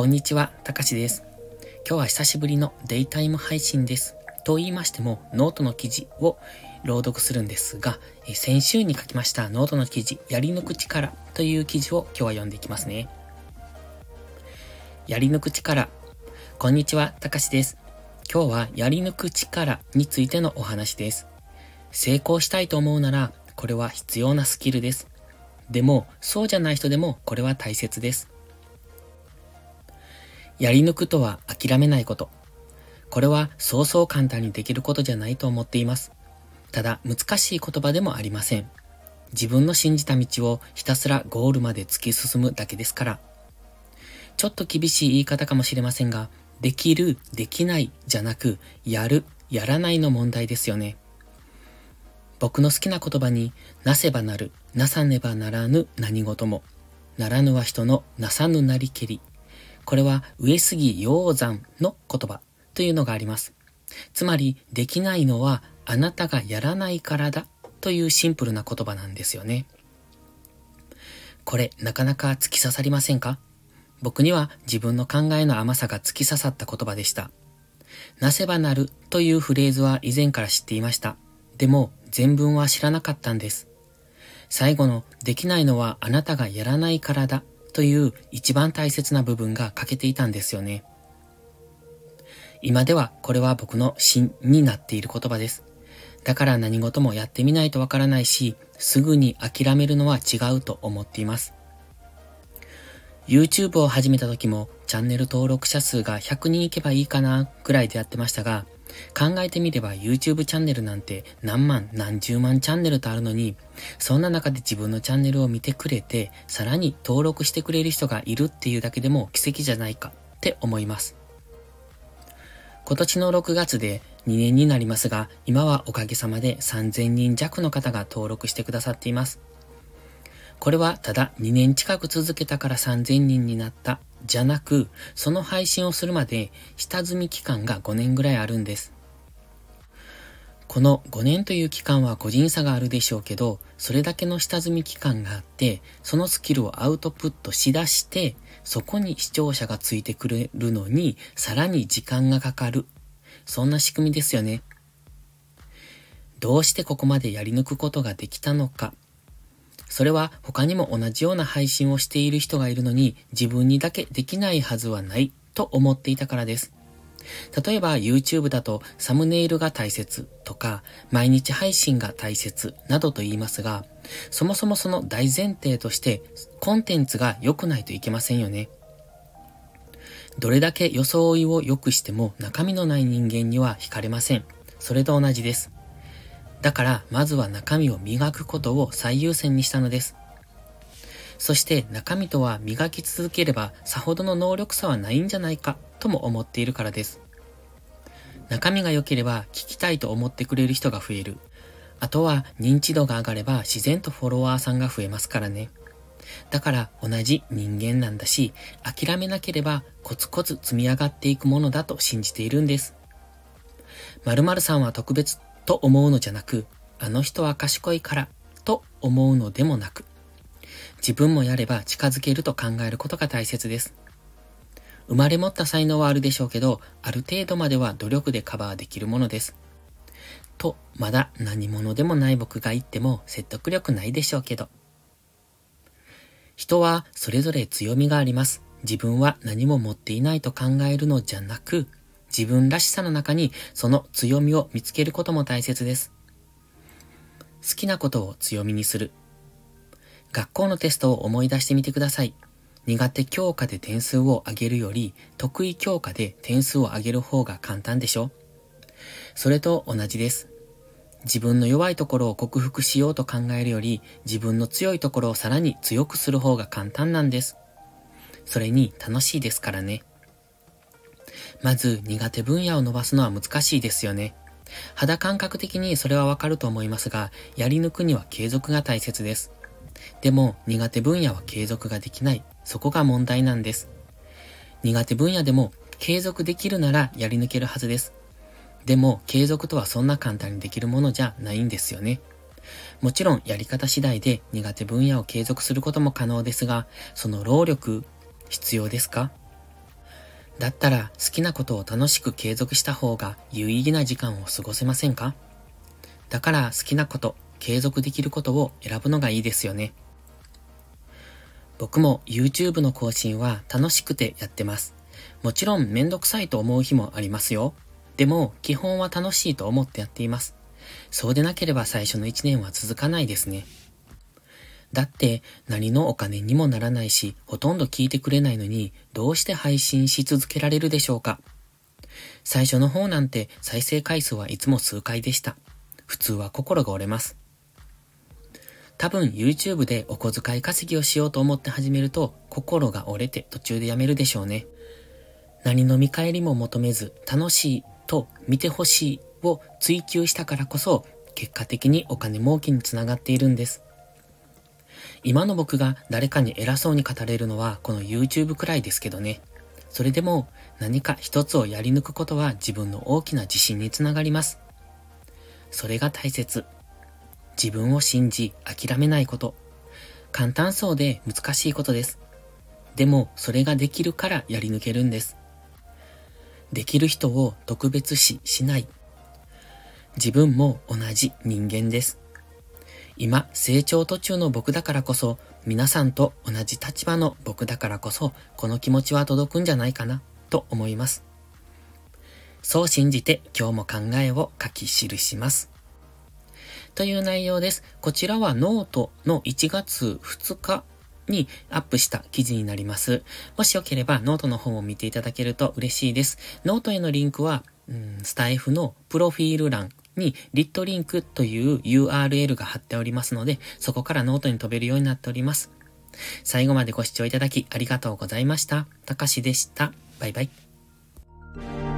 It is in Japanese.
こんにちは、たかしです。今日は久しぶりのデイタイム配信です。と言いましても、ノートの記事を朗読するんですが、先週に書きましたノートの記事、やり抜く力という記事を今日は読んでいきますね。やり抜く力。こんにちは、たかしです。今日はやり抜く力についてのお話です。成功したいと思うなら、これは必要なスキルです。でも、そうじゃない人でもこれは大切です。やり抜くとは諦めないこと。これはそうそう簡単にできることじゃないと思っています。ただ難しい言葉でもありません。自分の信じた道をひたすらゴールまで突き進むだけですから。ちょっと厳しい言い方かもしれませんが、できる、できないじゃなく、やる、やらないの問題ですよね。僕の好きな言葉になせばなる、なさねばならぬ何事も、ならぬは人のなさぬなりけりこれは上杉鷹山の言葉というのがあります。つまり、できないのはあなたがやらないからだというシンプルな言葉なんですよね。これ、なかなか突き刺さりませんか？僕には自分の考えの甘さが突き刺さった言葉でした。なせばなるというフレーズは以前から知っていました。でも、全文は知らなかったんです。最後の、できないのはあなたがやらないからだという一番大切な部分が欠けていたんですよね。今ではこれは僕の芯になっている言葉です。だから何事もやってみないとわからないし、すぐに諦めるのは違うと思っています。YouTube を始めた時もチャンネル登録者数が100人いけばいいかなぐらいでやってましたが、考えてみれば YouTube チャンネルなんて何万何十万チャンネルとあるのに、そんな中で自分のチャンネルを見てくれて、さらに登録してくれる人がいるっていうだけでも奇跡じゃないかって思います。今年の6月で2年になりますが、今はおかげさまで3000人弱の方が登録してくださっています。これはただ2年近く続けたから3000人になったじゃなく、その配信をするまで下積み期間が5年ぐらいあるんです。この5年という期間は個人差があるでしょうけど、それだけの下積み期間があって、そのスキルをアウトプットしだして、そこに視聴者がついてくれるのに、さらに時間がかかる。そんな仕組みですよね。どうしてここまでやり抜くことができたのか。それは他にも同じような配信をしている人がいるのに自分にだけできないはずはないと思っていたからです。例えば YouTube だとサムネイルが大切とか毎日配信が大切などと言いますが、そもそもその大前提としてコンテンツが良くないといけませんよね。どれだけ装いを良くしても中身のない人間には惹かれません。それと同じです。だから、まずは中身を磨くことを最優先にしたのです。そして中身とは磨き続ければさほどの能力差はないんじゃないかとも思っているからです。中身が良ければ聞きたいと思ってくれる人が増える。あとは認知度が上がれば自然とフォロワーさんが増えますからね。だから同じ人間なんだし、諦めなければコツコツ積み上がっていくものだと信じているんです。〇〇さんは特別と思うのじゃなく、あの人は賢いからと思うのでもなく、自分もやれば近づけると考えることが大切です。生まれ持った才能はあるでしょうけど、ある程度までは努力でカバーできるものです。と、まだ何者でもない僕が言っても説得力ないでしょうけど。人はそれぞれ強みがあります。自分は何も持っていないと考えるのじゃなく、自分らしさの中にその強みを見つけることも大切です。好きなことを強みにする。学校のテストを思い出してみてください。苦手教科で点数を上げるより、得意教科で点数を上げる方が簡単でしょそれと同じです。自分の弱いところを克服しようと考えるより、自分の強いところをさらに強くする方が簡単なんです。それに楽しいですからね。まず苦手分野を伸ばすのは難しいですよね。肌感覚的にそれはわかると思いますが、やり抜くには継続が大切です。でも苦手分野は継続ができない。そこが問題なんです。苦手分野でも継続できるならやり抜けるはずです。でも継続とはそんな簡単にできるものじゃないんですよね。もちろんやり方次第で苦手分野を継続することも可能ですが、その労力必要ですか？だったら好きなことを楽しく継続した方が有意義な時間を過ごせませんか？だから好きなこと、継続できることを選ぶのがいいですよね。僕も YouTube の更新は楽しくてやってます。もちろんめんどくさいと思う日もありますよ。でも基本は楽しいと思ってやっています。そうでなければ最初の1年は続かないですね。だって何のお金にもならないし、ほとんど聞いてくれないのに、どうして配信し続けられるでしょうか？最初の方なんて再生回数はいつも数回でした。普通は心が折れます。多分 YouTube でお小遣い稼ぎをしようと思って始めると心が折れて途中でやめるでしょうね。何の見返りも求めず楽しいと見てほしいを追求したからこそ結果的にお金儲けにつながっているんです。今の僕が誰かに偉そうに語れるのはこの YouTube くらいですけどね。それでも何か一つをやり抜くことは自分の大きな自信につながります。それが大切。自分を信じ諦めないこと。簡単そうで難しいことです。でもそれができるからやり抜けるんです。できる人を特別視しない。自分も同じ人間です。今、成長途中の僕だからこそ、皆さんと同じ立場の僕だからこそ、この気持ちは届くんじゃないかな、と思います。そう信じて今日も考えを書き記します。という内容です。こちらはノートの1月2日にアップした記事になります。もしよければノートの方を見ていただけると嬉しいです。ノートへのリンクは、うん、スタイフのプロフィール欄に lit.link という URL が貼っておりますので、そこからノートに飛べるようになっております。最後までご視聴いただきありがとうございました。たかしでした。バイバイ。